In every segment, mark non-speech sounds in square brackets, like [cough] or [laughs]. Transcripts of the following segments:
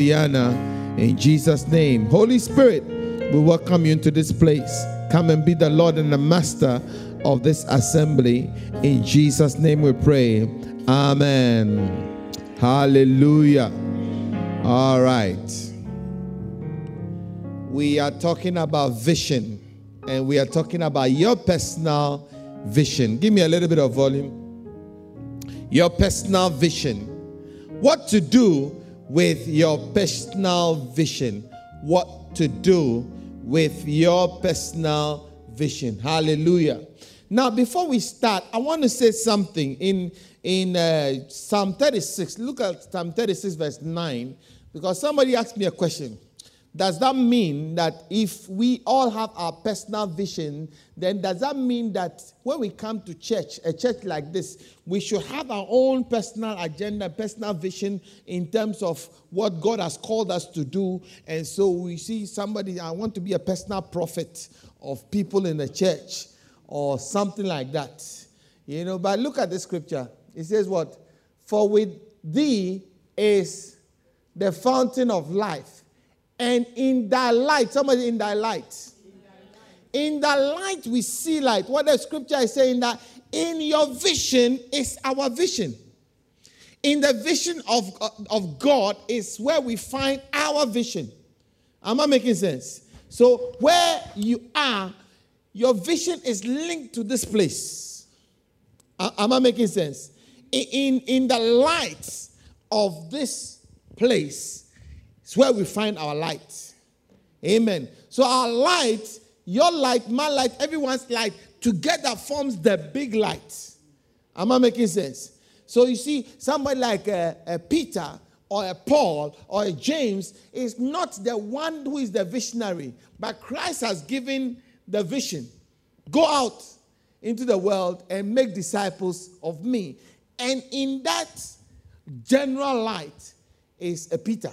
the honor in Jesus' name. Holy Spirit, we welcome you into this place. Come and be the Lord and the Master of this assembly. In Jesus' name we pray. Amen. Hallelujah. All right. We are talking about vision and we are talking about your personal vision. Give me a little bit of volume. Your personal vision. What to do with your personal vision. What to do with your personal vision. Hallelujah. Now, before we start, I want to say something in in uh, Psalm 36. Look at Psalm 36, verse 9, because somebody asked me a question. Does that mean that if we all have our personal vision, then does that mean that when we come to church, a church like this, we should have our own personal agenda, personal vision in terms of what God has called us to do? And so we see somebody, I want to be a personal prophet of people in the church or something like that. You know, but look at the scripture. It says what? For with thee is the fountain of life and in thy light, somebody in thy light. In the light, we see light. What the scripture is saying that in your vision is our vision. In the vision of, of God is where we find our vision. Am I making sense? So, where you are, your vision is linked to this place. Am I making sense? In, in the light of this place, it's where we find our light. Amen. So our light, your light, my light, everyone's light together forms the big light. Am I making sense? So you see, somebody like a, a Peter or a Paul or a James is not the one who is the visionary, but Christ has given the vision. Go out into the world and make disciples of me. And in that general light is a Peter.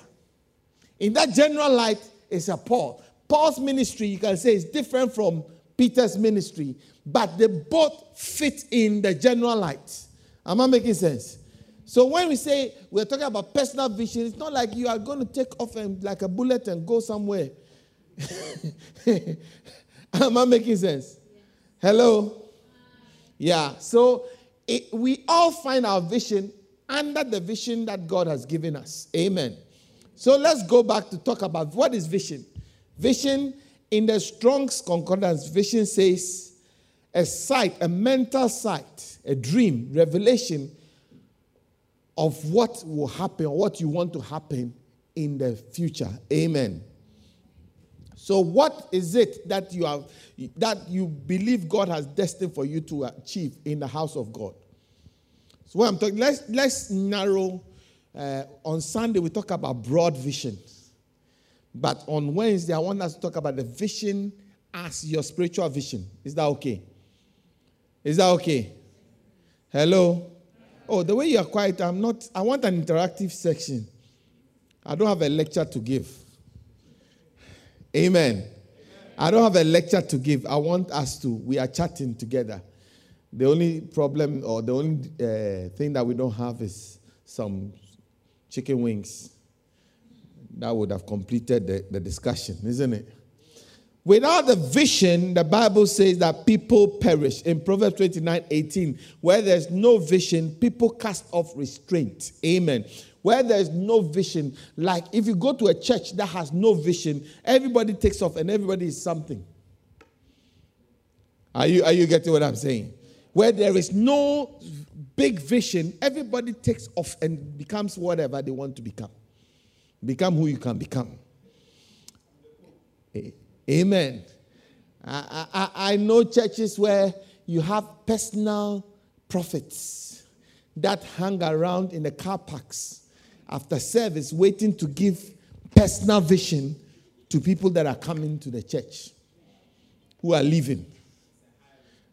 In that general light is a Paul. Paul's ministry, you can say, is different from Peter's ministry, but they both fit in the general light. Am I making sense? So when we say we're talking about personal vision, it's not like you are going to take off and like a bullet and go somewhere. [laughs] Am I making sense? Hello? Yeah. So it, we all find our vision under the vision that God has given us. Amen. So let's go back to talk about what is vision. Vision in the Strong's Concordance, vision says a sight, a mental sight, a dream, revelation of what will happen what you want to happen in the future. Amen. So what is it that you have that you believe God has destined for you to achieve in the house of God? So what I'm talking, let's let's narrow uh, on Sunday, we talk about broad vision. But on Wednesday, I want us to talk about the vision as your spiritual vision. Is that okay? Is that okay? Hello? Oh, the way you are quiet, I'm not, I want an interactive section. I don't have a lecture to give. Amen. I don't have a lecture to give. I want us to, we are chatting together. The only problem or the only uh, thing that we don't have is some chicken wings. That would have completed the, the discussion, isn't it? Without the vision, the Bible says that people perish. In Proverbs 29 18, where there's no vision, people cast off restraint. Amen. Where there's no vision, like if you go to a church that has no vision, everybody takes off and everybody is something. Are you, are you getting what I'm saying? Where there is no big vision, everybody takes off and becomes whatever they want to become. Become who you can become. Amen. I, I, I know churches where you have personal prophets that hang around in the car parks after service waiting to give personal vision to people that are coming to the church who are leaving.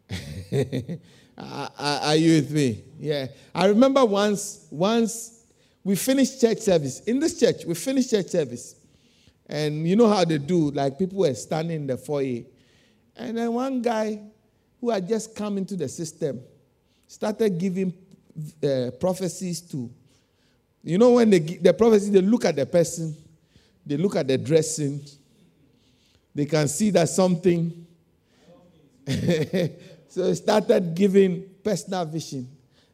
[laughs] Are, you with me? Yeah. I remember once, once we finished church service. In this church, we finished church service. And you know how they do, like people were standing in the foyer. And then one guy who had just come into the system started giving uh, prophecies to. You know, when they, the prophecy, they look at the person they look at the dressing, they can see that something. [laughs] so he started giving personal vision.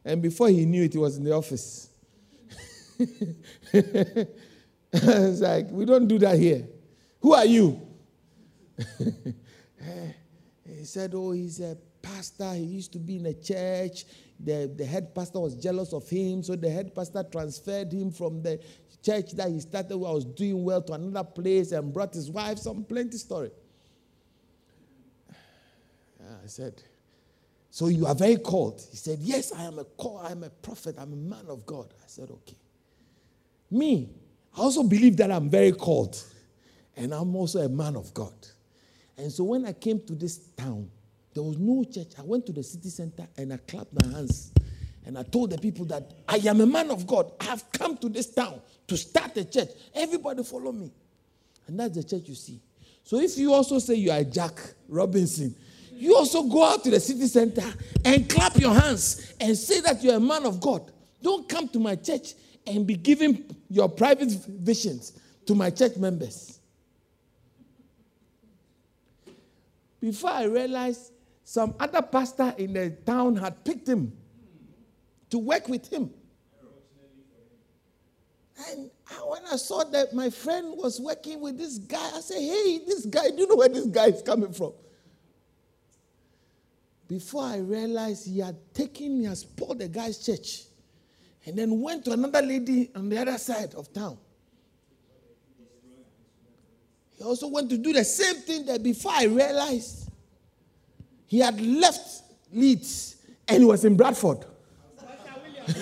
And before he knew it, he was in the office. [laughs] it's like, we don't do that here. Who are you? [laughs] Eh, he said, Oh, he's a pastor. He used to be in a church. The, the head pastor was jealous of him, so the head pastor transferred him from the church that he started where I was doing well to another place and brought his wife some plenty story. Ah, I said, So you are very called? He said, Yes, I am a call, I am a prophet, I'm a man of God. I said, Okay. Me, I also believe that I'm very called. And I'm also a man of God. And so when I came to this town, there was no church. I went to the city center and I clapped my hands. And I told the people that I am a man of God. I have come to this town to start a church. Everybody follow me. And that's the church you see. So if you also say you are Jack Robinson, you also go out to the city center and clap your hands and say that you're a man of God. Don't come to my church and be giving your private visions to my church members. Before I realized, some other pastor in the town had picked him to work with him. And when I saw that my friend was working with this guy, I said, Hey, this guy, do you know where this guy is coming from? Before I realized he had taken, he had spoiled the guy's church and then went to another lady on the other side of town. He also went to do the same thing that before I realized he had left Leeds and he was in Bradford. [laughs] hey,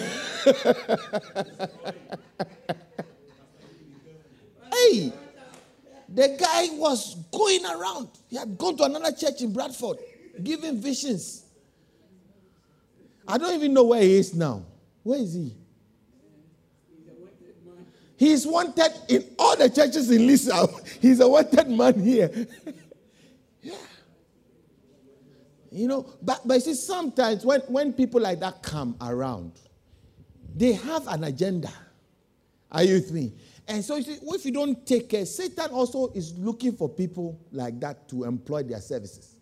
the guy was going around. He had gone to another church in Bradford, giving visions. I don't even know where he is now. Where is he? He's wanted in all the churches in Leeds. [laughs] He's a wanted man here. [laughs] yeah. You know, but, but see, sometimes when, when people like that come around, they have an agenda. Are you with me? And so you see, if you don't take care, Satan also is looking for people like that to employ their services.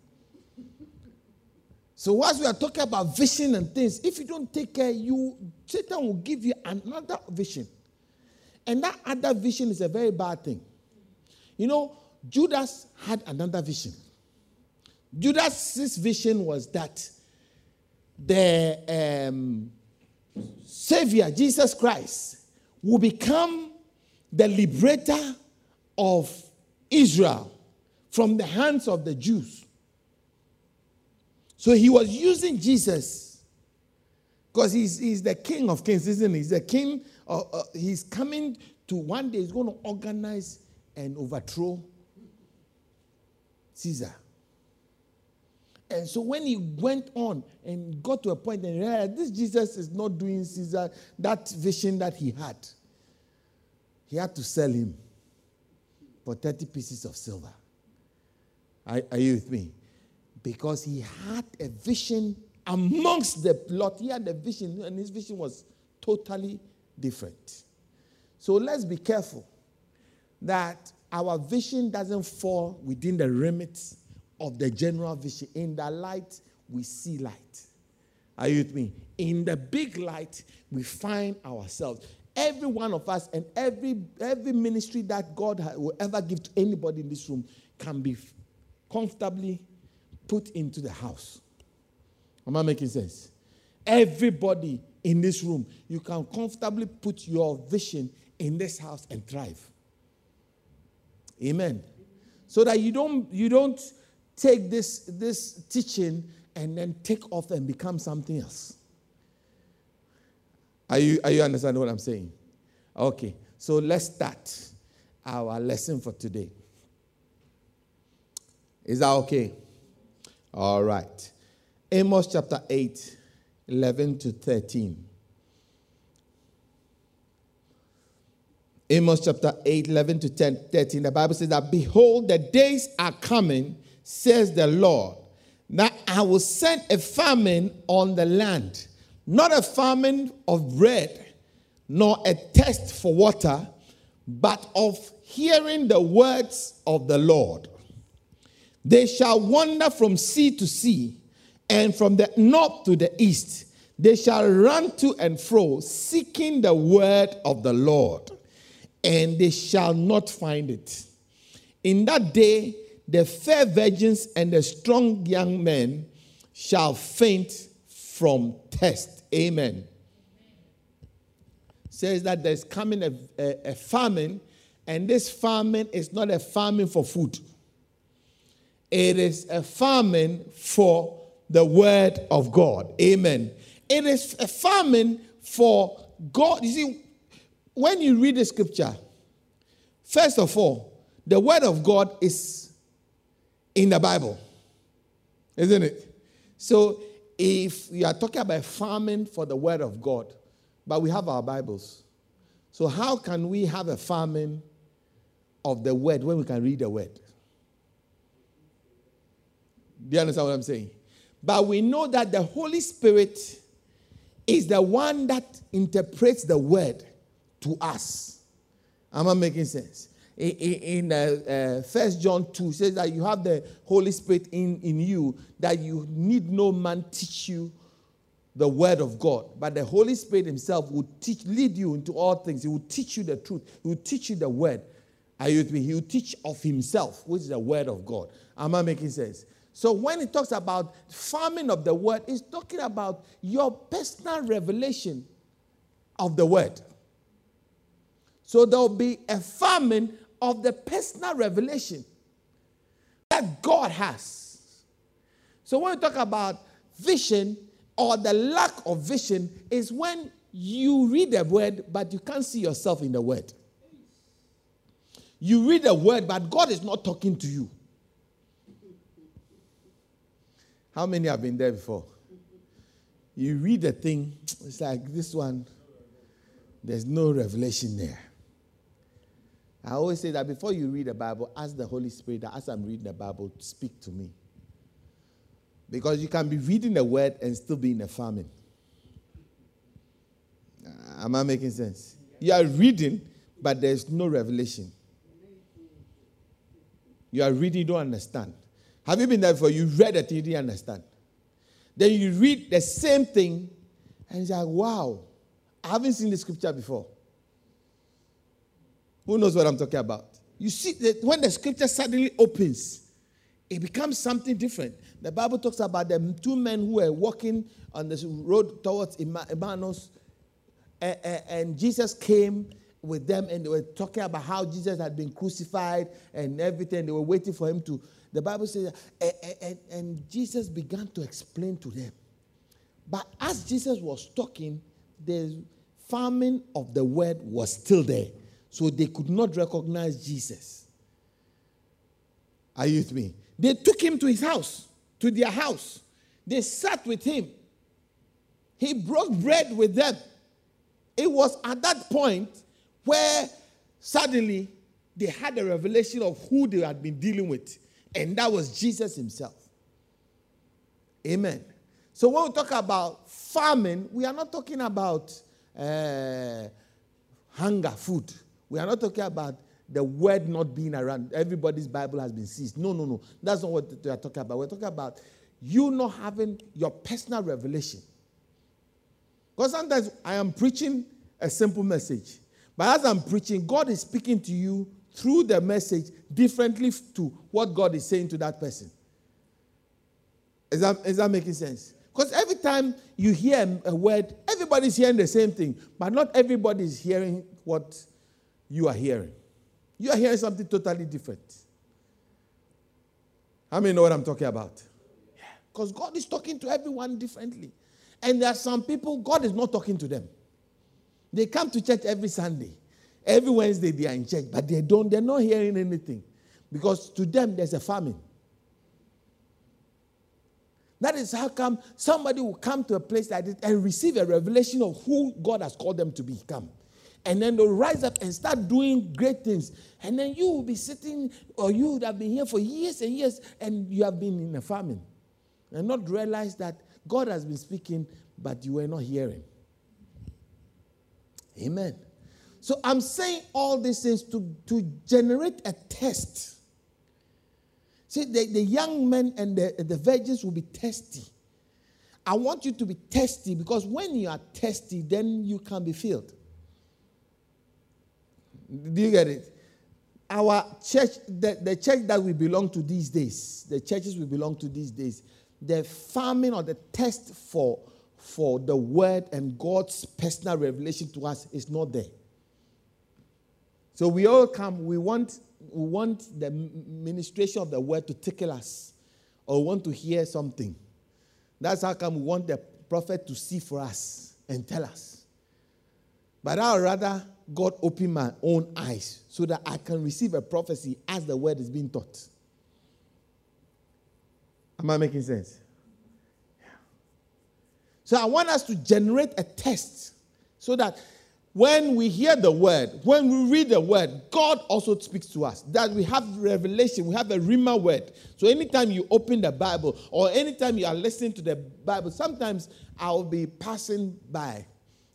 So whilst we are talking about vision and things, if you don't take care, you Satan will give you another vision. And that other vision is a very bad thing. You know, Judas had another vision. Judas's vision was that the um, Savior, Jesus Christ, will become the liberator of Israel from the hands of the Jews. So he was using Jesus because he's, he's the king of kings, isn't he? He's the king, uh, uh, he's coming to one day, he's going to organize and overthrow Caesar. And so when he went on and got to a point and realized this Jesus is not doing Caesar that vision that he had, he had to sell him for 30 pieces of silver. Are, are you with me? Because he had a vision amongst the plot. He had a vision, and his vision was totally different. So let's be careful that our vision doesn't fall within the limits of the general vision. In the light, we see light. Are you with me? In the big light, we find ourselves. Every one of us and every, every ministry that God will ever give to anybody in this room can be comfortably put into the house. Am I making sense? Everybody in this room, you can comfortably put your vision in this house and thrive. Amen. So that you don't you don't take this this teaching and then take off and become something else. Are you are you understanding what I'm saying? Okay. So let's start our lesson for today. Is that okay? All right. Amos chapter 8, 11 to 13. Amos chapter 8, 11 to 10, 13. The Bible says that, Behold, the days are coming, says the Lord, that I will send a famine on the land, not a famine of bread, nor a thirst for water, but of hearing the words of the Lord. They shall wander from sea to sea, and from the north to the east. They shall run to and fro, seeking the word of the Lord, and they shall not find it. In that day, the fair virgins and the strong young men shall faint from thirst. Amen. Says that there's coming a, a, a famine, and this famine is not a famine for food, it is a famine for the word of God. Amen. It is a famine for God. You see, when you read the scripture, first of all, the word of God is in the Bible, isn't it? So if you are talking about famine for the word of God, but we have our Bibles. So how can we have a famine of the word when we can read the word? Do you understand what I'm saying? But we know that the Holy Spirit is the one that interprets the word to us. Am I making sense? In uh, uh, First John 2 says that you have the Holy Spirit in, in you, that you need no man teach you the word of God. But the Holy Spirit Himself will teach, lead you into all things. He will teach you the truth. He will teach you the word. Are you with me? He will teach of Himself, which is the word of God. Am I making sense? So when it talks about famine of the word, it's talking about your personal revelation of the word. So there'll be a famine of the personal revelation that God has. So when we talk about vision or the lack of vision, is when you read the word, but you can't see yourself in the word. You read the word, but God is not talking to you. How many have been there before? You read the thing, it's like this one, there's no revelation there. I always say that before you read the Bible, ask the Holy Spirit that as I'm reading the Bible, speak to me. Because you can be reading the word and still be in a famine. Uh, am I making sense? You are reading, but there's no revelation. You are reading, you don't understand. Have you been there before? You read it, you didn't understand. Then you read the same thing, and you're like, wow, I haven't seen the scripture before. Who knows what I'm talking about? You see, that when the scripture suddenly opens, it becomes something different. The Bible talks about the two men who were walking on the road towards Emmaus, and Jesus came with them, and they were talking about how Jesus had been crucified and everything. They were waiting for him to. The Bible says, eh, eh, and, and Jesus began to explain to them. But as Jesus was talking, the famine of the word was still there. So they could not recognize Jesus. Are you with me? They took him to his house, to their house. They sat with him. He broke bread with them. It was at that point where suddenly they had a revelation of who they had been dealing with, and that was Jesus himself. Amen. So when we talk about famine, we are not talking about uh, hunger, food. We are not talking about the word not being around. Everybody's Bible has been seized. No, no, no. That's not what we are talking about. We're talking about you not having your personal revelation. Because sometimes I am preaching a simple message, but as I'm preaching, God is speaking to you through the message differently to what God is saying to that person. Is that, is that making sense? Because every time you hear a word, everybody's hearing the same thing, but not everybody is hearing what you are hearing. You are hearing something totally different. How many know what I'm talking about? Because God is talking to everyone differently. And there are some people, God is not talking to them. They come to church every Sunday. Every Wednesday they are in church, but they don't, they're not hearing anything. Because to them there's a famine. That is how come somebody will come to a place like this and receive a revelation of who God has called them to become and then they'll rise up and start doing great things. And then you will be sitting, or you would have been here for years and years, and you have been in a famine. And not realize that God has been speaking, but you were not hearing. Amen. So I'm saying all these things to, to generate a test. See, the, the young men and the, the virgins will be testy. I want you to be testy because when you are testy, then you can be filled. Do you get it? Our church, the, the church that we belong to these days, the churches we belong to these days, the famine or the test for, for the word and God's personal revelation to us is not there. So we all come, we want, we want the ministration of the word to tickle us or want to hear something. That's how come we want the prophet to see for us and tell us. But I would rather God open my own eyes so that I can receive a prophecy as the word is being taught. Am I making sense? So I want us to generate a test so that when we hear the word, when we read the word, God also speaks to us. That we have revelation, we have a Rhema word. So anytime you open the Bible or anytime you are listening to the Bible, sometimes I'll be passing by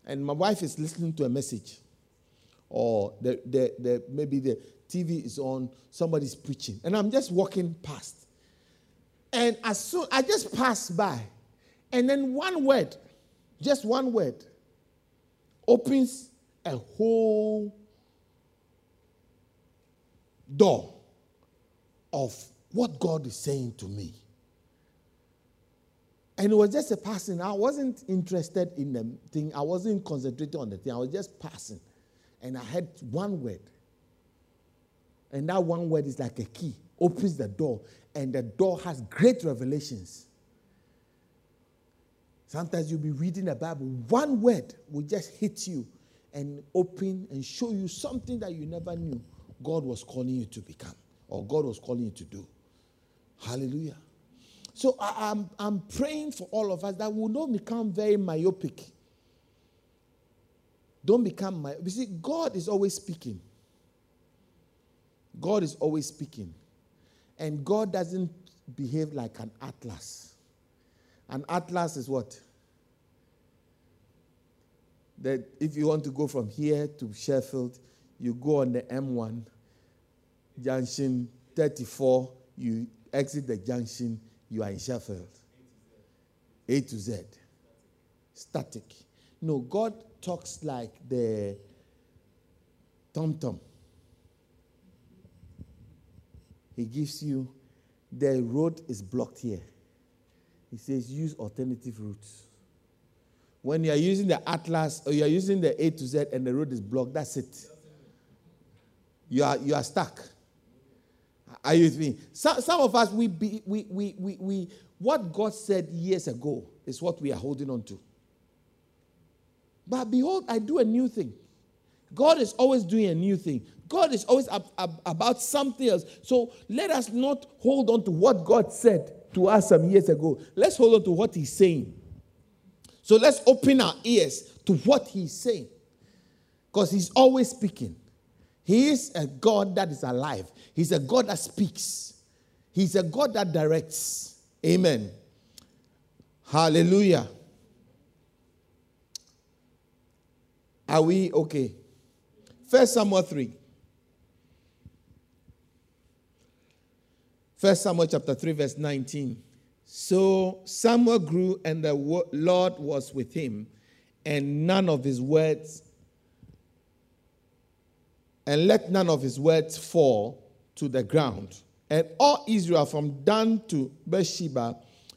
and my wife is listening to a message. Or the, the, the, maybe the TV is on, somebody's preaching. And I'm just walking past. And as soon I just pass by, and then one word, just one word, opens a whole door of what God is saying to me. And it was just a passing. I wasn't interested in the thing. I wasn't concentrating on the thing. I was just passing. And I had one word. And that one word is like a key, opens the door. And the door has great revelations. Sometimes you'll be reading the Bible, one word will just hit you and open and show you something that you never knew God was calling you to become or God was calling you to do. Hallelujah. So I, am I'm, I'm praying for all of us that will not become very myopic. Don't become my. You see, God is always speaking. God is always speaking. And God doesn't behave like an atlas. An atlas is what? That if you want to go from here to Sheffield, you go on the M1, junction 34, you exit the junction, you are in Sheffield. A to Z. Static. No, God talks like the tom tom. He gives you the road is blocked here. He says use alternative routes. When you are using the atlas or you are using the A to Z and the road is blocked, that's it. You are, you are stuck. Are you with me? Some, some of us, we, be, we, we, we, we, what God said years ago is what we are holding on to. But behold, I do a new thing. God is always doing a new thing. God is always ab- ab- about something else. So let us not hold on to what God said to us some years ago. Let's hold on to what he's saying. So let's open our ears to what he's saying. Because he's always speaking. He is a God that is alive. He's a God that speaks. He's a God that directs. Amen. Hallelujah. Are we okay? First Samuel 3. First Samuel chapter 3, verse 19. So Samuel grew, and the Lord was with him, and none of his words, and let none of his words fall to the ground. And all Israel from Dan to Beersheba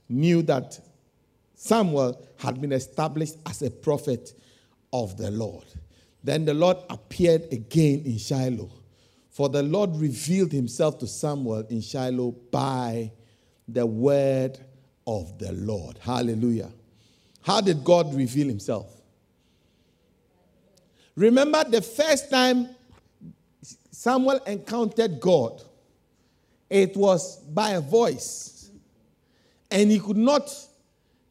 knew that Samuel had been established as a prophet of the Lord. Then the Lord appeared again in Shiloh for the Lord revealed himself to Samuel in Shiloh by the word of the Lord. Hallelujah. How did God reveal himself? Remember the first time Samuel encountered God, it was by a voice. And he could not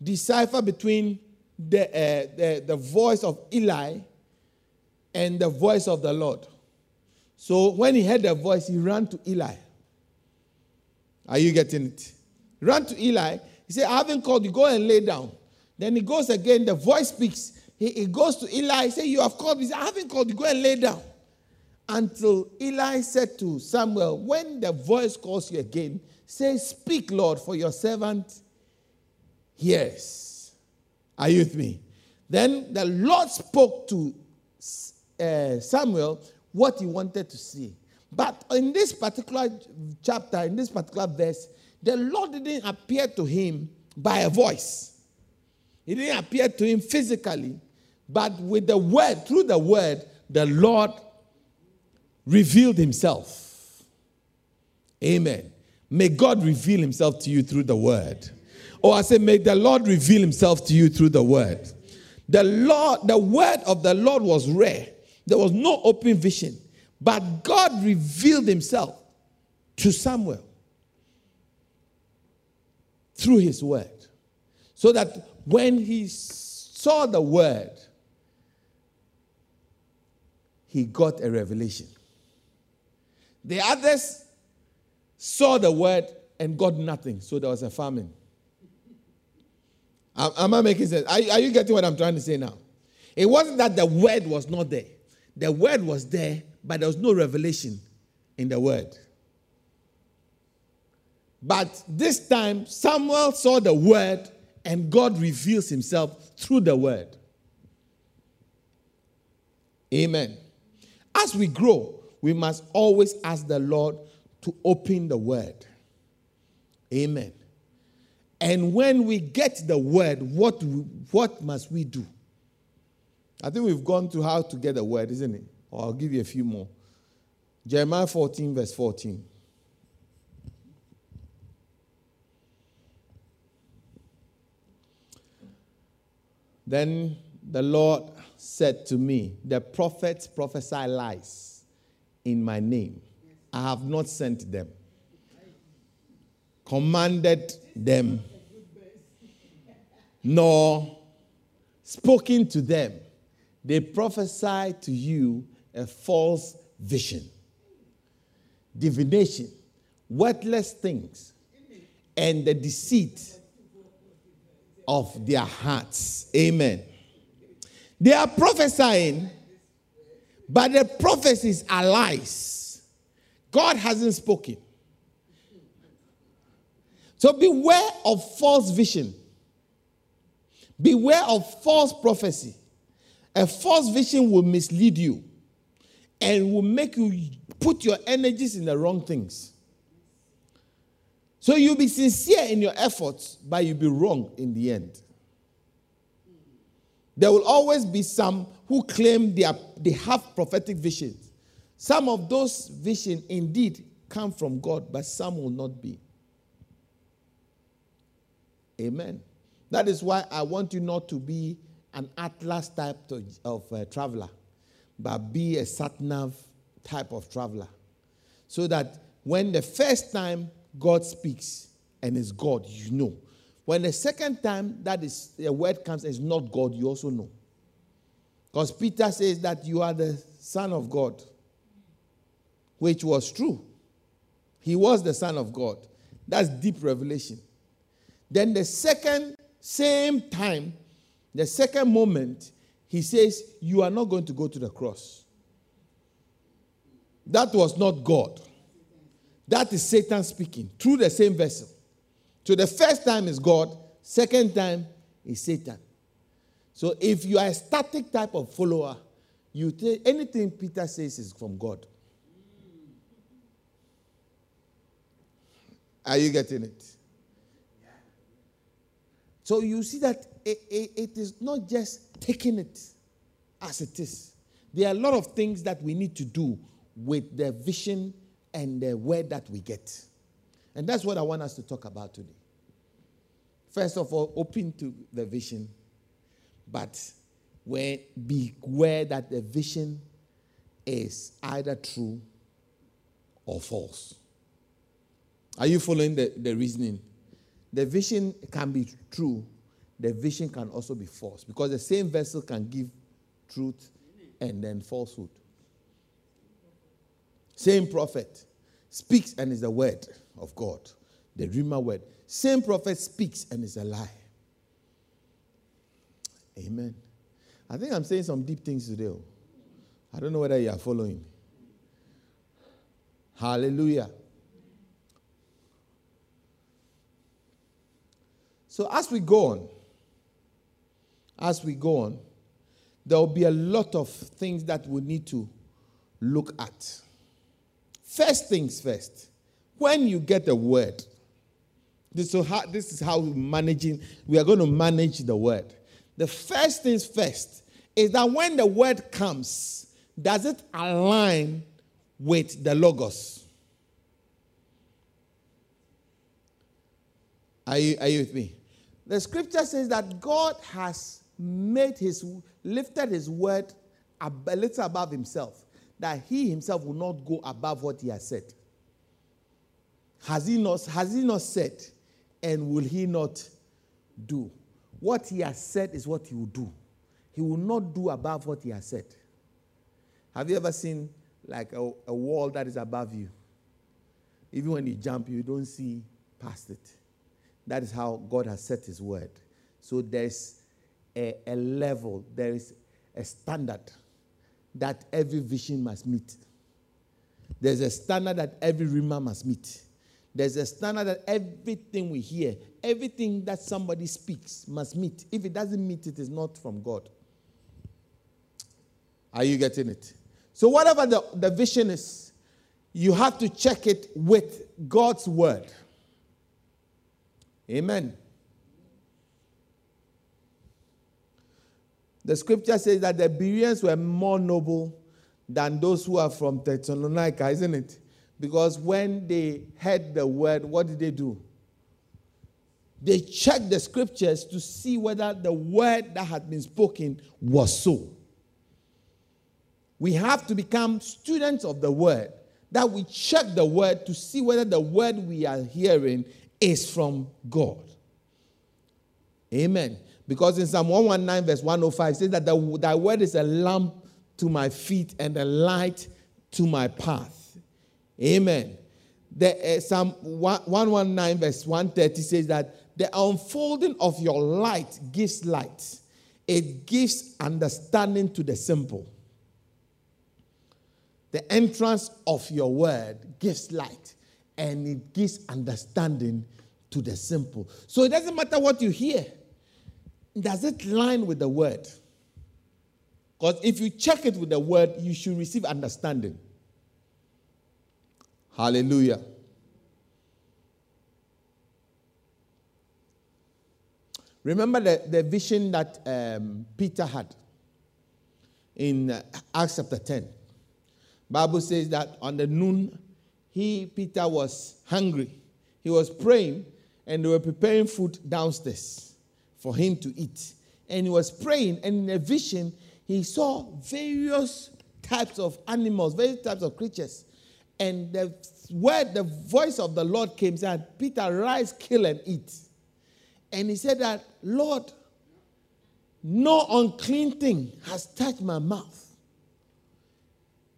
decipher between the, uh, the, the voice of Eli and the voice of the Lord. So when he heard the voice, he ran to Eli. Are you getting it? Ran to Eli. He said, I haven't called you. Go and lay down. Then he goes again. The voice speaks. he, he goes to Eli, he says, You have called me. Said, I haven't called you. Go and lay down. Until Eli said to Samuel, When the voice calls you again, say, Speak, Lord, for your servant hears. Are you with me? Then the Lord spoke to uh, Samuel what he wanted to see. But in this particular chapter, in this particular verse, the Lord didn't appear to him by a voice. He didn't appear to him physically, but with the word, through the word, the Lord revealed himself. Amen. May God reveal himself to you through the word. Or I say, may the Lord reveal himself to you through the word. The Lord, the word of the Lord was rare. There was no open vision. But God revealed himself to Samuel through his word. So that when he saw the word, he got a revelation. The others saw the word and got nothing, so there was a famine. Am I making sense? Are, are you getting what I'm trying to say now? It wasn't that the word was not there, the word was there, but there was no revelation in the word. But this time, Samuel saw the word, and God reveals himself through the word. Amen. As we grow, we must always ask the Lord to open the word. Amen. And when we get the word, what, what must we do? I think we've gone through how to get the word, isn't it? Or I'll give you a few more. Jeremiah 14, verse 14. Then the Lord said to me, The prophets prophesy lies in my name. I have not sent them, commanded them, nor spoken to them. They prophesy to you a false vision, divination, worthless things, and the deceit of their hearts. Amen. They are prophesying, but the prophecies are lies. God hasn't spoken. So beware of false vision. Beware of false prophecy. A false vision will mislead you and will make you put your energies in the wrong things. So you'll be sincere in your efforts, but you'll be wrong in the end. There will always be some who claim they, are, they have prophetic visions. Some of those visions indeed come from God, but some will not be. Amen. That is why I want you not to be an atlas type of uh, traveler, but be a satnav type of traveler. So that when the first time God speaks and is God, you know. When the second time that is a word comes is not God, you also know. Because Peter says that you are the Son of God, which was true. He was the Son of God. That's deep revelation. Then the second, same time, the second moment, he says, You are not going to go to the cross. That was not God. That is Satan speaking through the same vessel. So the first time is God, second time is Satan. So if you are a static type of follower, you take anything Peter says is from God. Are you getting it? So you see that it, it, it is not just taking it as it is. There are a lot of things that we need to do with the vision and the word that we get. And that's what I want us to talk about today. First of all, open to the vision, but beware that the vision is either true or false. Are you following the, the reasoning? The vision can be true, the vision can also be false because the same vessel can give truth and then falsehood. Same prophet speaks and is the word of God, the Rhema word. Same prophet speaks and is a lie. Amen. I think I'm saying some deep things today. Oh. I don't know whether you are following. Hallelujah. So as we go on, as we go on, there will be a lot of things that we need to look at. First things first, when you get a word, this, so how, this is how we're managing, we are going to manage the word. The first things first is that when the word comes, does it align with the logos? Are you, are you with me? The scripture says that God has made his lifted his word a little above himself, that he himself will not go above what he has said. Has he not, has he not said, and will he not do? What he has said is what he will do. He will not do above what he has said. Have you ever seen like a, a wall that is above you? Even when you jump, you don't see past it. That is how God has set his word. So there's a, a level, there is a standard that every vision must meet. There's a standard that every rhema must meet. There's a standard that everything we hear, everything that somebody speaks must meet. If it doesn't meet, it is not from God. Are you getting it? So, whatever the, the vision is, you have to check it with God's word. Amen. The scripture says that the Bereans were more noble than those who are from Thessalonica, isn't it? Because when they heard the word, what did they do? They checked the scriptures to see whether the word that had been spoken was so. We have to become students of the word, that we check the word to see whether the word we are hearing is from God. Amen. Because in Psalm 119, verse 105, it says that the, thy word is a lamp to my feet and a light to my path. Amen. The, uh, Psalm 119, verse 130 says that the unfolding of your light gives light, it gives understanding to the simple. The entrance of your word gives light and it gives understanding to the simple. So it doesn't matter what you hear, does it line with the word? Because if you check it with the word, you should receive understanding. Hallelujah. Remember the, the vision that um, Peter had in uh, Acts chapter 10. Bible says that on the noon, he, Peter, was hungry. He was praying, and they were preparing food downstairs for him to eat. And he was praying, and in a vision, he saw various types of animals, various types of creatures. And the word, the voice of the Lord came said, Peter, rise, kill, and eat. And he said that, Lord, no unclean thing has touched my mouth.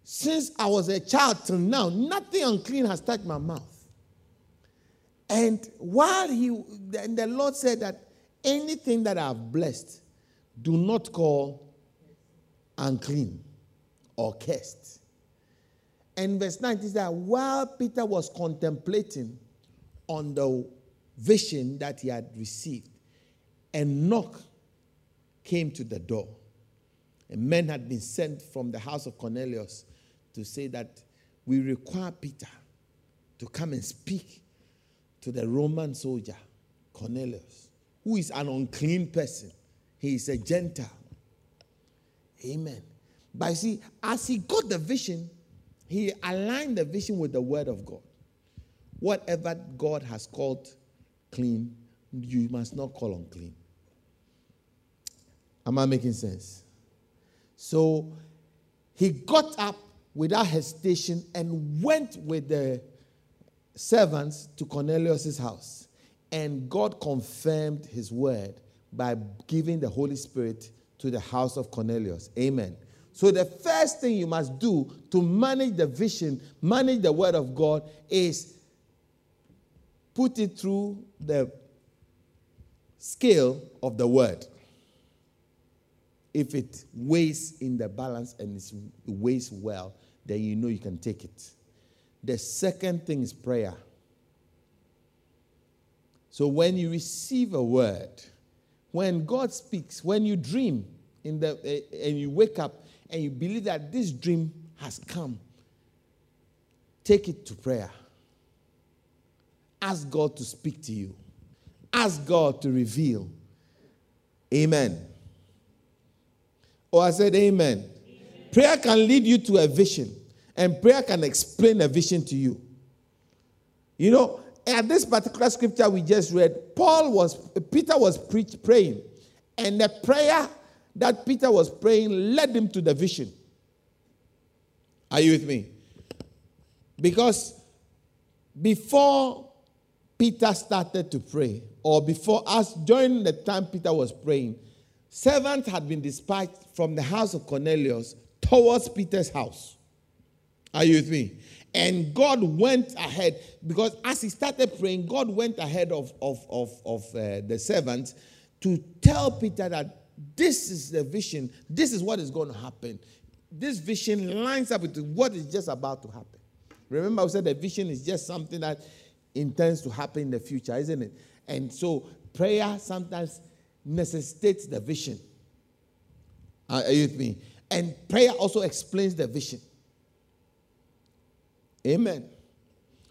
Since I was a child till now, nothing unclean has touched my mouth. And while he, and the Lord said that anything that I've blessed, do not call unclean or cursed. And verse 9 is that while Peter was contemplating on the vision that he had received, a knock came to the door. A man had been sent from the house of Cornelius to say that we require Peter to come and speak to the Roman soldier, Cornelius, who is an unclean person. He is a Gentile. Amen. But see, as he got the vision, he aligned the vision with the word of God. Whatever God has called clean, you must not call unclean. Am I making sense? So he got up without hesitation and went with the servants to Cornelius' house. And God confirmed his word by giving the Holy Spirit to the house of Cornelius. Amen. So, the first thing you must do to manage the vision, manage the word of God, is put it through the scale of the word. if it weighs in the balance and it weighs well, then you know you can take it. The second thing is prayer. So when you receive a word, when God speaks, when you dream in the uh, and you wake up and you believe that this dream has come, take it to prayer. Ask God to speak to you. Ask God to reveal. Amen. Or oh, I said, Amen. Amen. Prayer can lead you to a vision, and prayer can explain a vision to you. You know, at this particular scripture we just read, Paul was, Peter was preach, praying, and the prayer that Peter was praying led him to the vision. Are you with me? Because before Peter started to pray, or before us, during the time Peter was praying, servants had been dispatched from the house of Cornelius towards Peter's house. Are you with me? And God went ahead because as he started praying, God went ahead of, of, of, of uh, the servants to tell Peter that this is the vision, this is what is going to happen. This vision lines up with what is just about to happen. Remember, I said the vision is just something that intends to happen in the future, isn't it? And so prayer sometimes necessitates the vision. Are you with me? And prayer also explains the vision. Amen.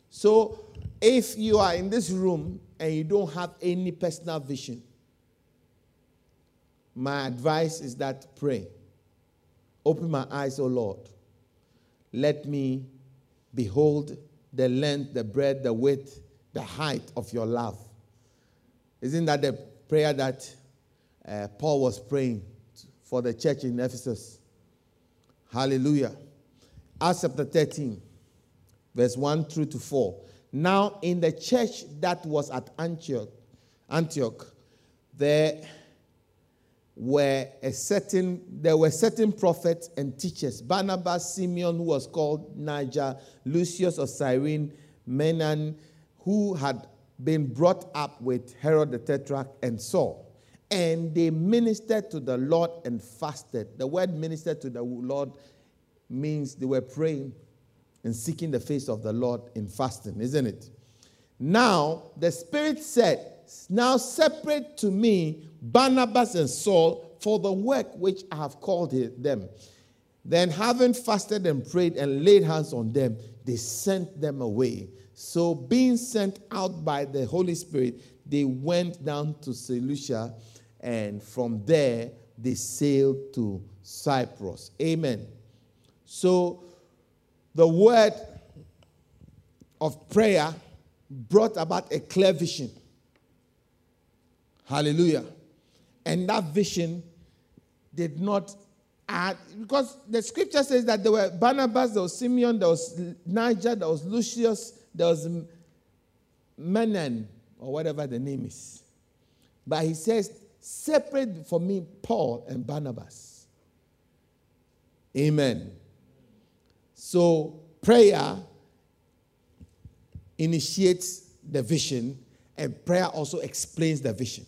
So if you are in this room and you don't have any personal vision, my advice is that pray. Open my eyes, O Lord. Let me behold the length, the breadth, the width, the height of your love. Isn't that the prayer that uh, Paul was praying for the church in Ephesus? Hallelujah. Acts chapter 13, verse 1 through to 4. Now, in the church that was at Antioch, Antioch, there were a certain there were certain prophets and teachers. Barnabas simeon who was called niger lucius of cyrene menan who had been brought up with herod the tetrarch and saul. And they ministered to the lord and fasted. The word ministered to the lord means they were praying and seeking the face of the lord in fasting isn't it now the spirit said now separate to me Barnabas and Saul for the work which I have called them. Then, having fasted and prayed and laid hands on them, they sent them away. So, being sent out by the Holy Spirit, they went down to Seleucia, and from there they sailed to Cyprus. Amen. So, the word of prayer brought about a clear vision. Hallelujah. And that vision did not add, because the scripture says that there were Barnabas, there was Simeon, there was Niger, there was Lucius, there was Menon, or whatever the name is. But he says, separate for me Paul and Barnabas. Amen. So prayer initiates the vision, and prayer also explains the vision.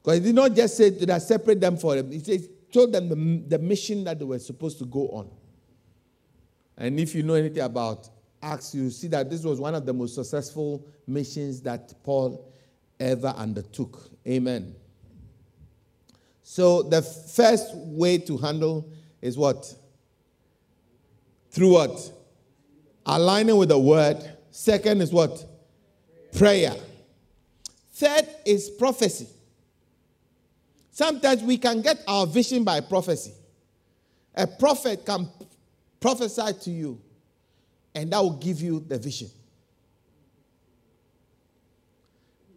Because he did not just say that separate them for them. He said, told them the, the mission that they were supposed to go on. And if you know anything about Acts, you see that this was one of the most successful missions that Paul ever undertook. Amen. So the first way to handle is what? Through what? Aligning with the word. Second is what? Prayer. Third is prophecy. Sometimes we can get our vision by prophecy. A prophet can prophesy to you, and that will give you the vision.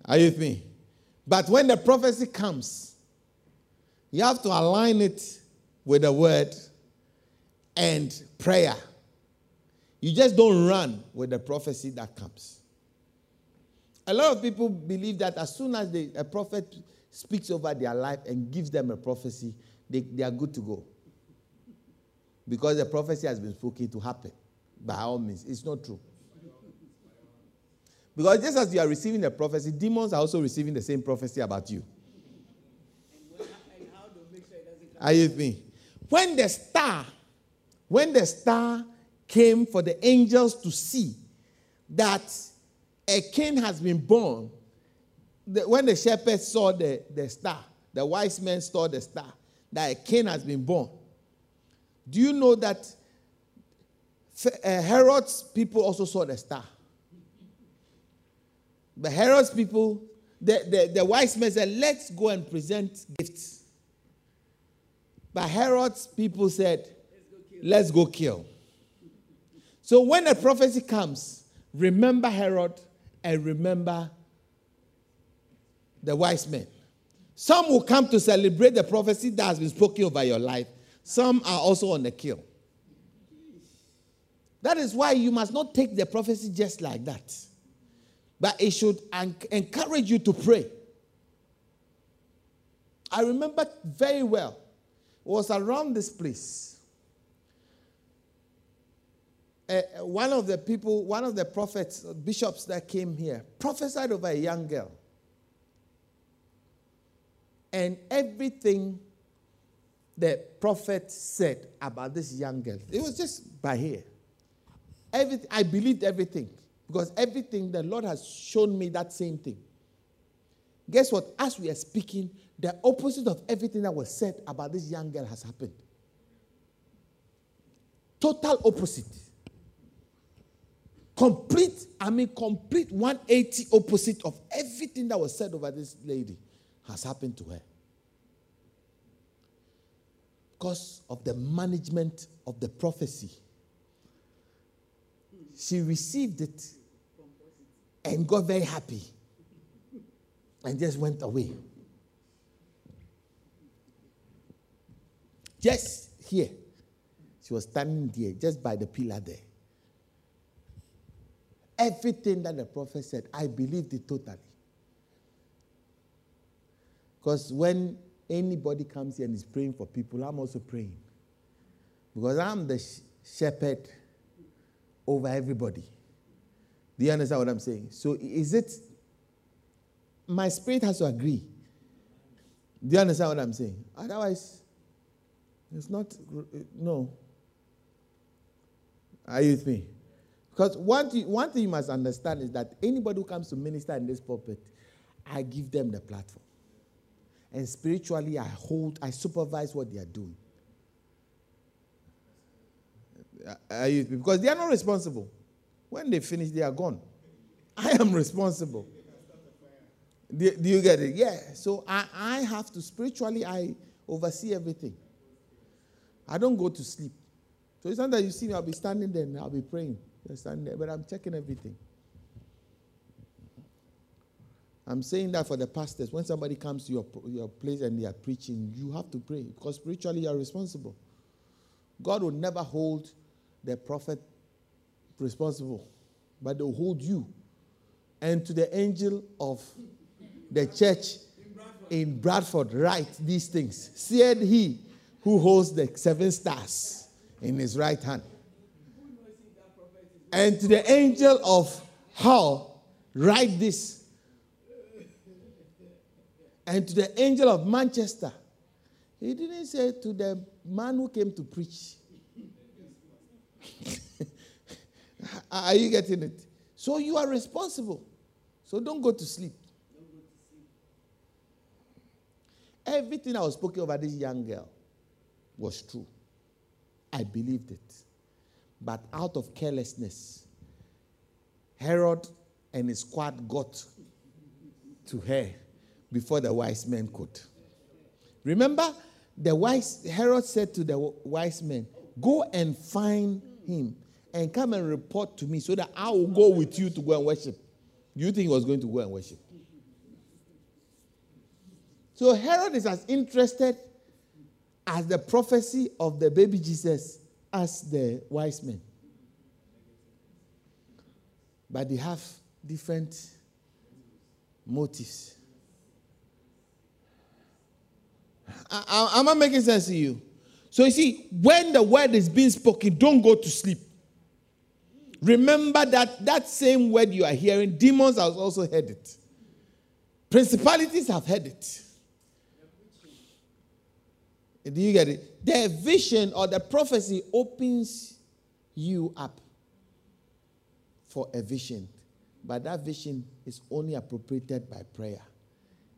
Are you with me? But when the prophecy comes, you have to align it with the word and prayer. You just don't run with the prophecy that comes. A lot of people believe that as soon as they, a prophet speaks over their life and gives them a prophecy, they, they are good to go. Because the prophecy has been spoken to happen by all means. It's not true. Because just as you are receiving the prophecy, demons are also receiving the same prophecy about you. Are you with me? When the star, when the star came for the angels to see that a king has been born, when the shepherds saw the, the star, the wise men saw the star, that a king has been born. Do you know that uh, Herod's people also saw the star? The Herod's people, the, the, the wise men said, let's go and present gifts. But Herod's people said, let's go kill. So when a prophecy comes, remember Herod and remember the wise men. Some will come to celebrate the prophecy that has been spoken over your life. Some are also on the kill. That is why you must not take the prophecy just like that. But it should encourage you to pray. I remember very well, it was around this place. Uh, one of the people, one of the prophets, bishops that came here, prophesied over a young girl. And everything the prophet said about this young girl, it was just by here. Everything, I believed everything because everything the Lord has shown me that same thing. Guess what? As we are speaking, the opposite of everything that was said about this young girl has happened. Total opposite. Complete, I mean, complete 180 opposite of everything that was said over this lady has happened to her. Because of the management of the prophecy. She received it and got very happy and just went away. Just here. She was standing there, just by the pillar there. Everything that the prophet said, I believed it totally. Because when anybody comes here and is praying for people, I'm also praying. Because I'm the sh- shepherd over everybody. Do you understand what I'm saying? So is it my spirit has to agree. Do you understand what I'm saying? Otherwise, it's not no. Are you with me? Because one thing, one thing you must understand is that anybody who comes to minister in this pulpit, I give them the platform. And spiritually, I hold, I supervise what they are doing. Uh, are because they are not responsible. When they finish, they are gone. I am responsible. Do, do you get it? Yeah. So I, I have to spiritually, I oversee everything. I don't go to sleep. So it's not that you see me, I'll be standing there and I'll be praying. But I'm checking everything. I'm saying that for the pastors. When somebody comes to your, your place and they are preaching, you have to pray because spiritually you are responsible. God will never hold the prophet responsible, but they'll hold you. And to the angel of the church in Bradford, write these things. Said he who holds the seven stars in his right hand. And to the angel of Hull, write this. And to the angel of Manchester, he didn't say to the man who came to preach. [laughs] are you getting it? So you are responsible. So don't go to sleep. Everything I was speaking over this young girl was true. I believed it. But out of carelessness, Herod and his squad got to her before the wise men could. Remember, the wise Herod said to the wise men, Go and find him and come and report to me so that I will go with you to go and worship. Do You think he was going to go and worship? So Herod is as interested as the prophecy of the baby Jesus as the wise men. But they have different motives. I, am I making sense to you? So you see, when the word is being spoken, don't go to sleep. Remember that that same word you are hearing, demons have also heard it. Principalities have heard it. Do you get it? The vision or the prophecy opens you up for a vision. But that vision is only appropriated by prayer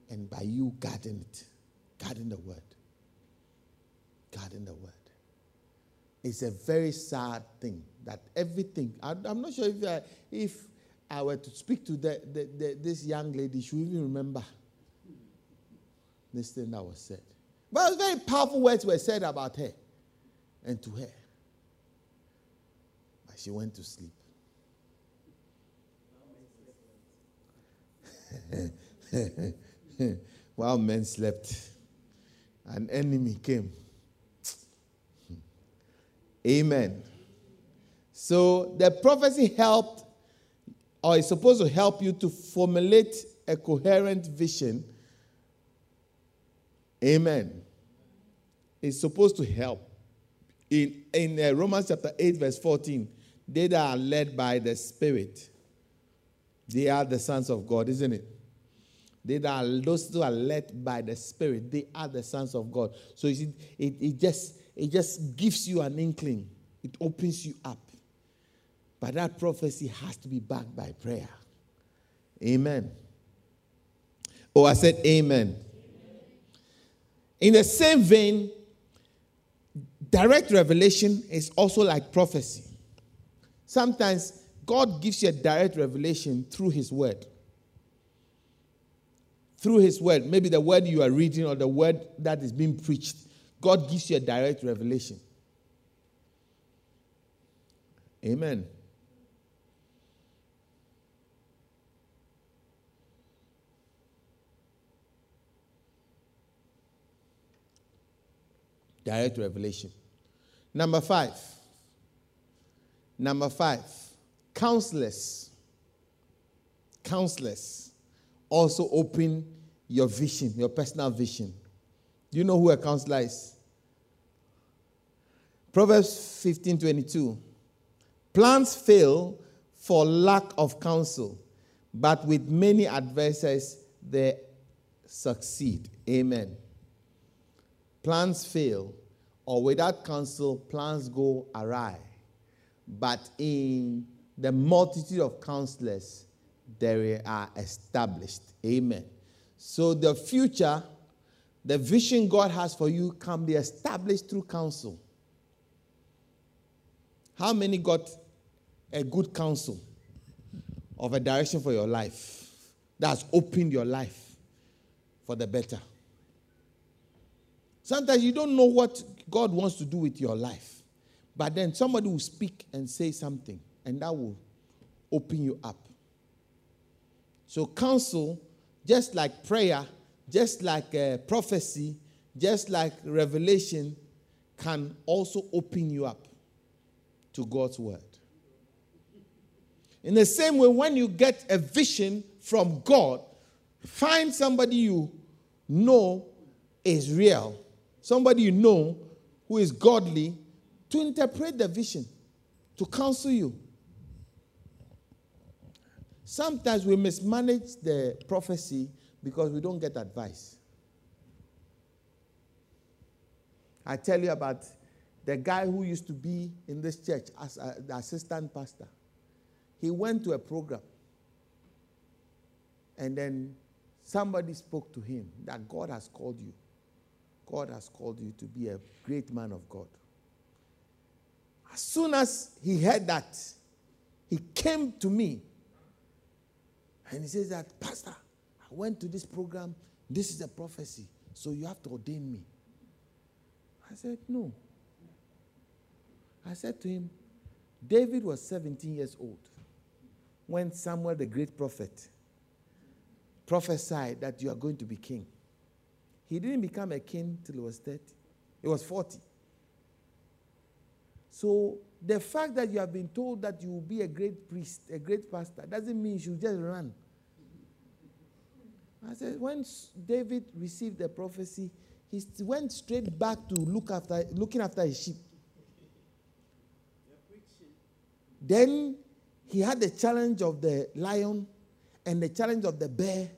and by you guarding it, guarding the word. Guarding the word. It's a very sad thing that everything, I'm not sure if I, if I were to speak to the, the, the, this young lady, she would even remember this thing that was said. But very powerful words were said about her and to her. But she went to sleep. [laughs] While men slept, an enemy came. Amen. So the prophecy helped, or is supposed to help you to formulate a coherent vision. Amen. It's supposed to help. In, in uh, Romans chapter 8, verse 14, they that are led by the Spirit, they are the sons of God, isn't it? They that are, those who are led by the Spirit, they are the sons of God. So you see, it, it just it just gives you an inkling. It opens you up. But that prophecy has to be backed by prayer. Amen. Oh, I said amen. In the same vein, direct revelation is also like prophecy. Sometimes God gives you a direct revelation through His word through His word, maybe the word you are reading or the word that is being preached, God gives you a direct revelation. Amen. Direct revelation. Number five. Number five. Counselors. Counselors also open your vision, your personal vision. Do you know who a counselor is? Proverbs 15 22. Plans fail for lack of counsel, but with many advisors they succeed. Amen. Plans fail, or without counsel, plans go awry. But in the multitude of counselors, they are established. Amen. So the future, the vision God has for you can be established through counsel. How many got a good counsel of a direction for your life that's opened your life for the better? Sometimes you don't know what God wants to do with your life, but then somebody will speak and say something, and that will open you up. So, counsel, just like prayer, just like uh, prophecy, just like revelation, can also open you up to God's word. In the same way, when you get a vision from God, find somebody you know is real, somebody you know who is godly, to interpret the vision, to counsel you. Sometimes we mismanage the prophecy because we don't get advice. I tell you about the guy who used to be in this church as a, the assistant pastor. He went to a program, and then somebody spoke to him that God has called you. God has called you to be a great man of God. As soon as he heard that, he came to me and he says that, Pastor, I went to this program. This is a prophecy. So you have to ordain me. I said, No. I said to him, David was 17 years old when Samuel, the great prophet, prophesied that you are going to be king. He didn't become a king till he was 30. He was 40. So the fact that you have been told that you will be a great priest, a great pastor, doesn't mean you should just run. I said, when David received the prophecy, he went straight back to look after, looking after his sheep. Then he had the challenge of the lion and the challenge of the bear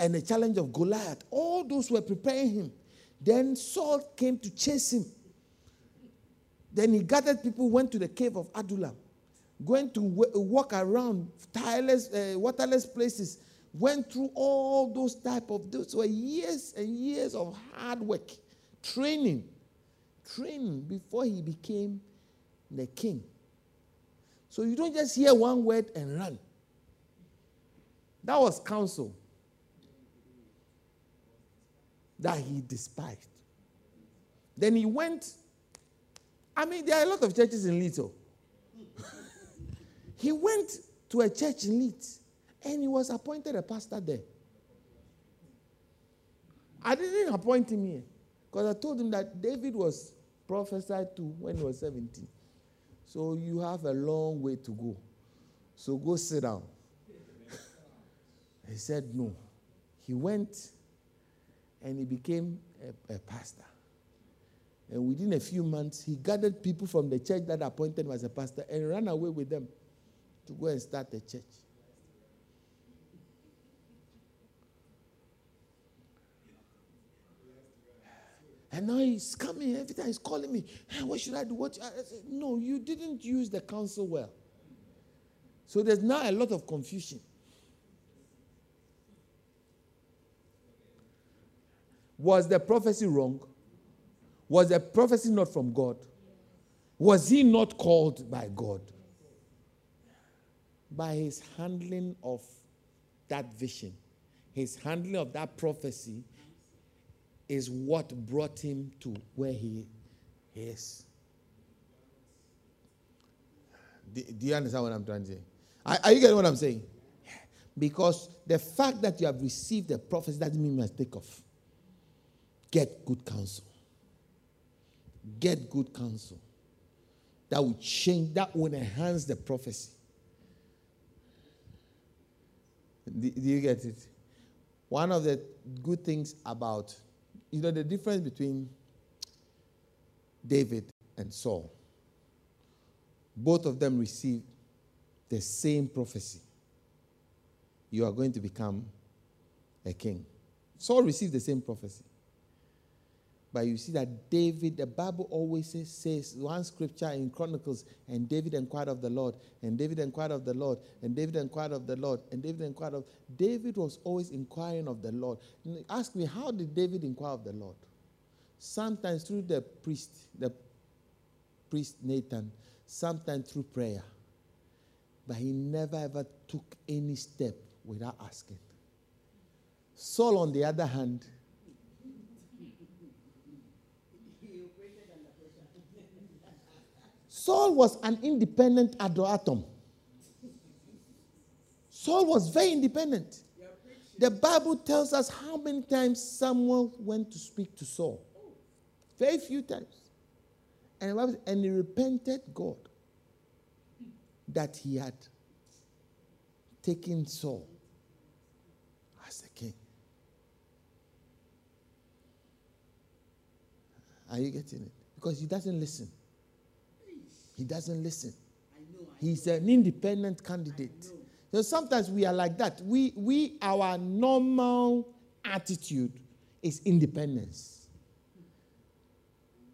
and the challenge of Goliath. All those were preparing him. Then Saul came to chase him. Then he gathered people, went to the cave of Adullam, going to walk around tireless, uh, waterless places, went through all those type of those were years and years of hard work, training, training before he became the king. So you don't just hear one word and run. That was counsel that he despised. Then he went. I mean, there are a lot of churches in Leeds. Oh. [laughs] he went to a church in Leeds and he was appointed a pastor there. I didn't appoint him here because I told him that David was prophesied to when he was 17. So you have a long way to go. So go sit down. [laughs] he said no. He went and he became a, a, pastor. And within a few months, he gathered people from the church that appointed him as a pastor and ran away with them to go and start a church. And now he's coming every time he's calling me. Hey, what should I do? What I said, no, you didn't use the counsel well. So there's now a lot of confusion. Was the prophecy wrong? Was the prophecy not from God? Was he not called by God? By his handling of that vision, his handling of that prophecy is what brought him to where he is. Do, do you understand what I'm trying to say? Are, are, you getting what I'm saying? Because the fact that you have received the prophecy doesn't mean you must take off. Get good counsel. Get good counsel. That will change, that will enhance the prophecy. Do, do you get it? One of the good things about, you know, the difference between David and Saul, both of them received the same prophecy. You are going to become a king. Saul received the same prophecy. But you see that David, the Bible always says, says, one scripture in Chronicles, and David inquired of the Lord, and David inquired of the Lord, and David inquired of the Lord, and David inquired of. David was always inquiring of the Lord. ask me, how did David inquire of the Lord? Sometimes through the priest, the priest Nathan, sometimes through prayer. But he never ever took any step without asking. Saul, on the other hand, Saul was an independent adoratum. Saul was very independent. The Bible tells us how many times Samuel went to speak to Saul. Very few times. And, and he repented God that he had taken Saul as the king. Are you getting it? Because he doesn't listen. He doesn't listen. He's an independent candidate. So sometimes we are like that. We, we, our normal attitude is independence.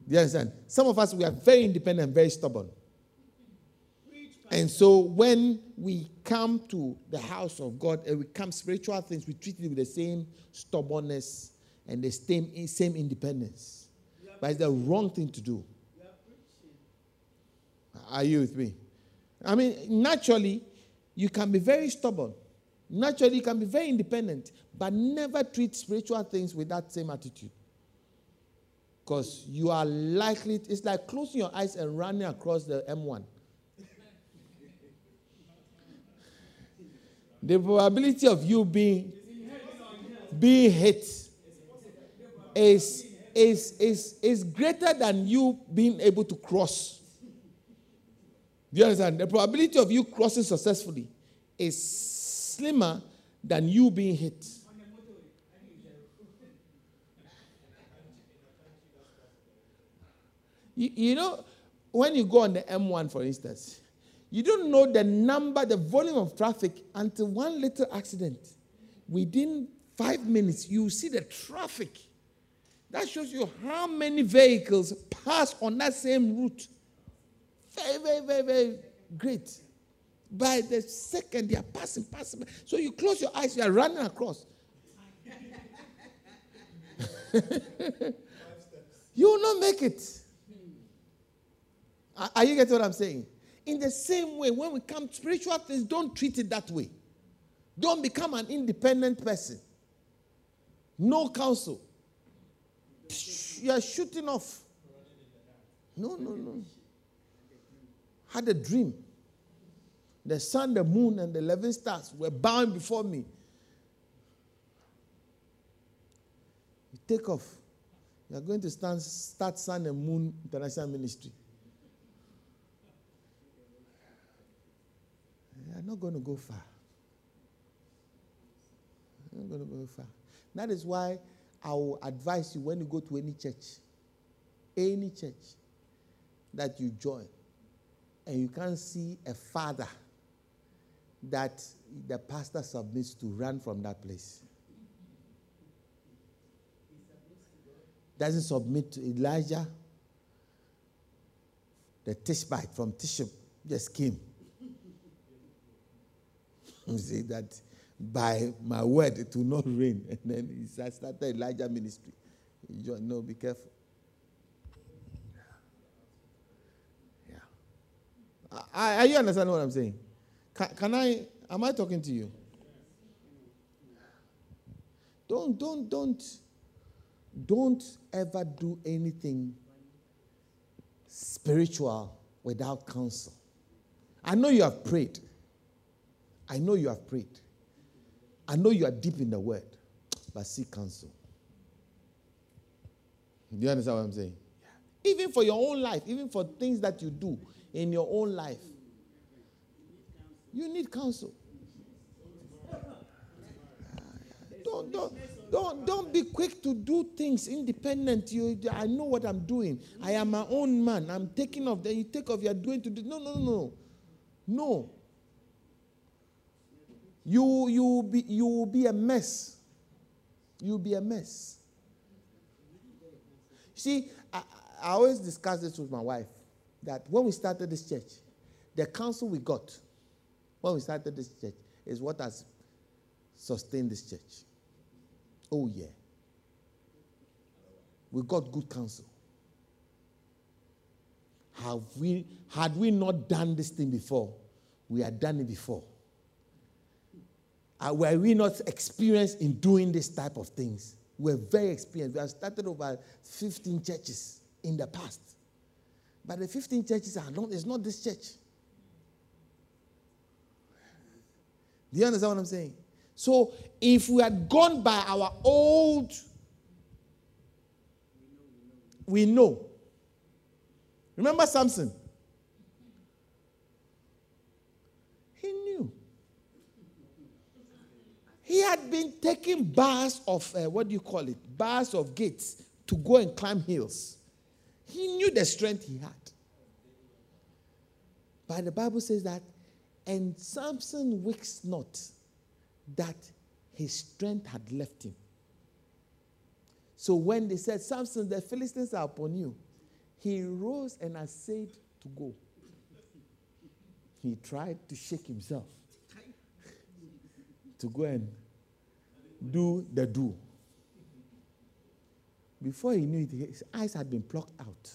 Do you understand? Some of us, we are very independent, very stubborn. And so when we come to the house of God and we come spiritual things, we treat it with the same stubbornness and the same, same independence. But it's the wrong thing to do. Are you with me? I mean, naturally, you can be very stubborn. Naturally, you can be very independent, but never treat spiritual things with that same attitude. Because you are likely, it's like closing your eyes and running across the M1. the probability of you being being hit is, is, is, is greater than you being able to cross. Do you understand? The probability of you crossing successfully is slimmer than you being hit. You, you know, when you go on the M1, for instance, you don't know the number, the volume of traffic until one little accident. Within five minutes, you see the traffic. That shows you how many vehicles pass on that same route. Very, very, very, very great. By the second, they are passing, passing. So you close your eyes, you are running across. [laughs] you will not make it. Are you getting what I'm saying? In the same way, when we come to spiritual things, don't treat it that way. Don't become an independent person. No counsel. You are shooting off. No, no, no. Had a dream. The sun, the moon, and the 11 stars were bowing before me. You take off. You are going to stand, start Sun and Moon International Ministry. You are not going to go far. You're not going to go far. That is why I will advise you when you go to any church, any church that you join, and you can't see a father that the pastor submits to run from that place. Doesn't submit to Elijah. The Tishbite from Tishbe just came. [laughs] you see that by my word it will not rain. [laughs] And then he started Elijah ministry. You know, be careful. Are you understanding what I'm saying? Can, can I, am I talking to you? Don't, don't, don't, don't ever do anything spiritual without counsel. I know you have prayed. I know you have prayed. I know you are deep in the word, but seek counsel. Do you understand what I'm saying? Even for your own life, even for things that you do in your own life, you need counsel. Don't, don't, don't, don't be quick to do things independent. You, I know what I'm doing. I am my own man. I'm taking off. Then you take off. You're doing to do. No, no, no. No. You, you, will be, you will be a mess. You'll be a mess. See, I, I always discuss this with my wife that when we started this church, the counsel we got when we started this church is what has sustained this church. Oh, yeah. We got good counsel. Have we, had we not done this thing before, we had done it before. Uh, were we not experienced in doing this type of things? We're very experienced. We have started over 15 churches in the past. But the 15 churches are not, it's not this church. Do you understand what I'm saying? So if we had gone by our old, we know. Remember Samson? He knew. He had been taking bars of, uh, what do you call it? Bars of gates to go and climb hills. He knew the strength he had. But the Bible says that, and Samson wakes not that his strength had left him. So when they said, Samson, the Philistines are upon you, he rose and essayed to go. He tried to shake himself to go and do the do. Before he knew it, his eyes had been plucked out.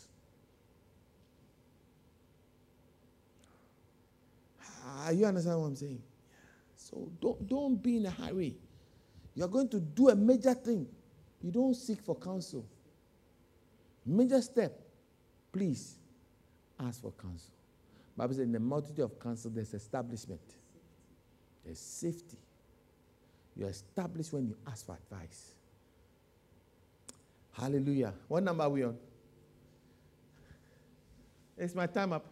Ah, you understand what I'm saying? So don't, don't be in a hurry. You're going to do a major thing. You don't seek for counsel. Major step, please ask for counsel. Bible says in the multitude of counsel, there's establishment. There's safety. You're established when you ask for advice. Hallelujah. What number are we on? Is my time up?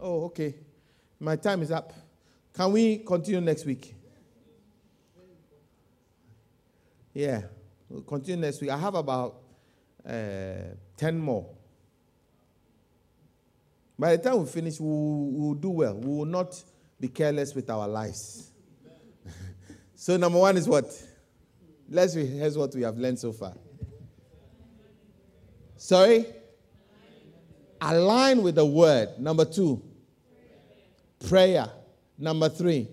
Oh, okay. My time is up. Can we continue next week? Yeah, we'll continue next week. I have about uh, 10 more. By the time we finish, we'll, we'll do well. We will not be careless with our lives. [laughs] So, number one is what? Let's rehearse what we have learned so far. Sorry? Align with the word. Number two, prayer. Number three,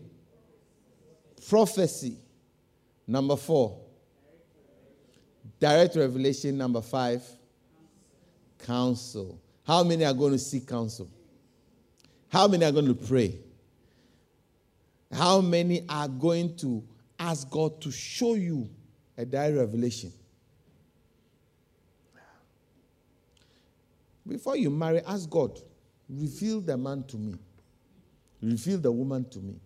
prophecy. Number four, direct revelation. Number five, counsel. How many are going to seek counsel? How many are going to pray? How many are going to ask God to show you a direct revelation? Before you marry, ask God, reveal the man to me, reveal the woman to me.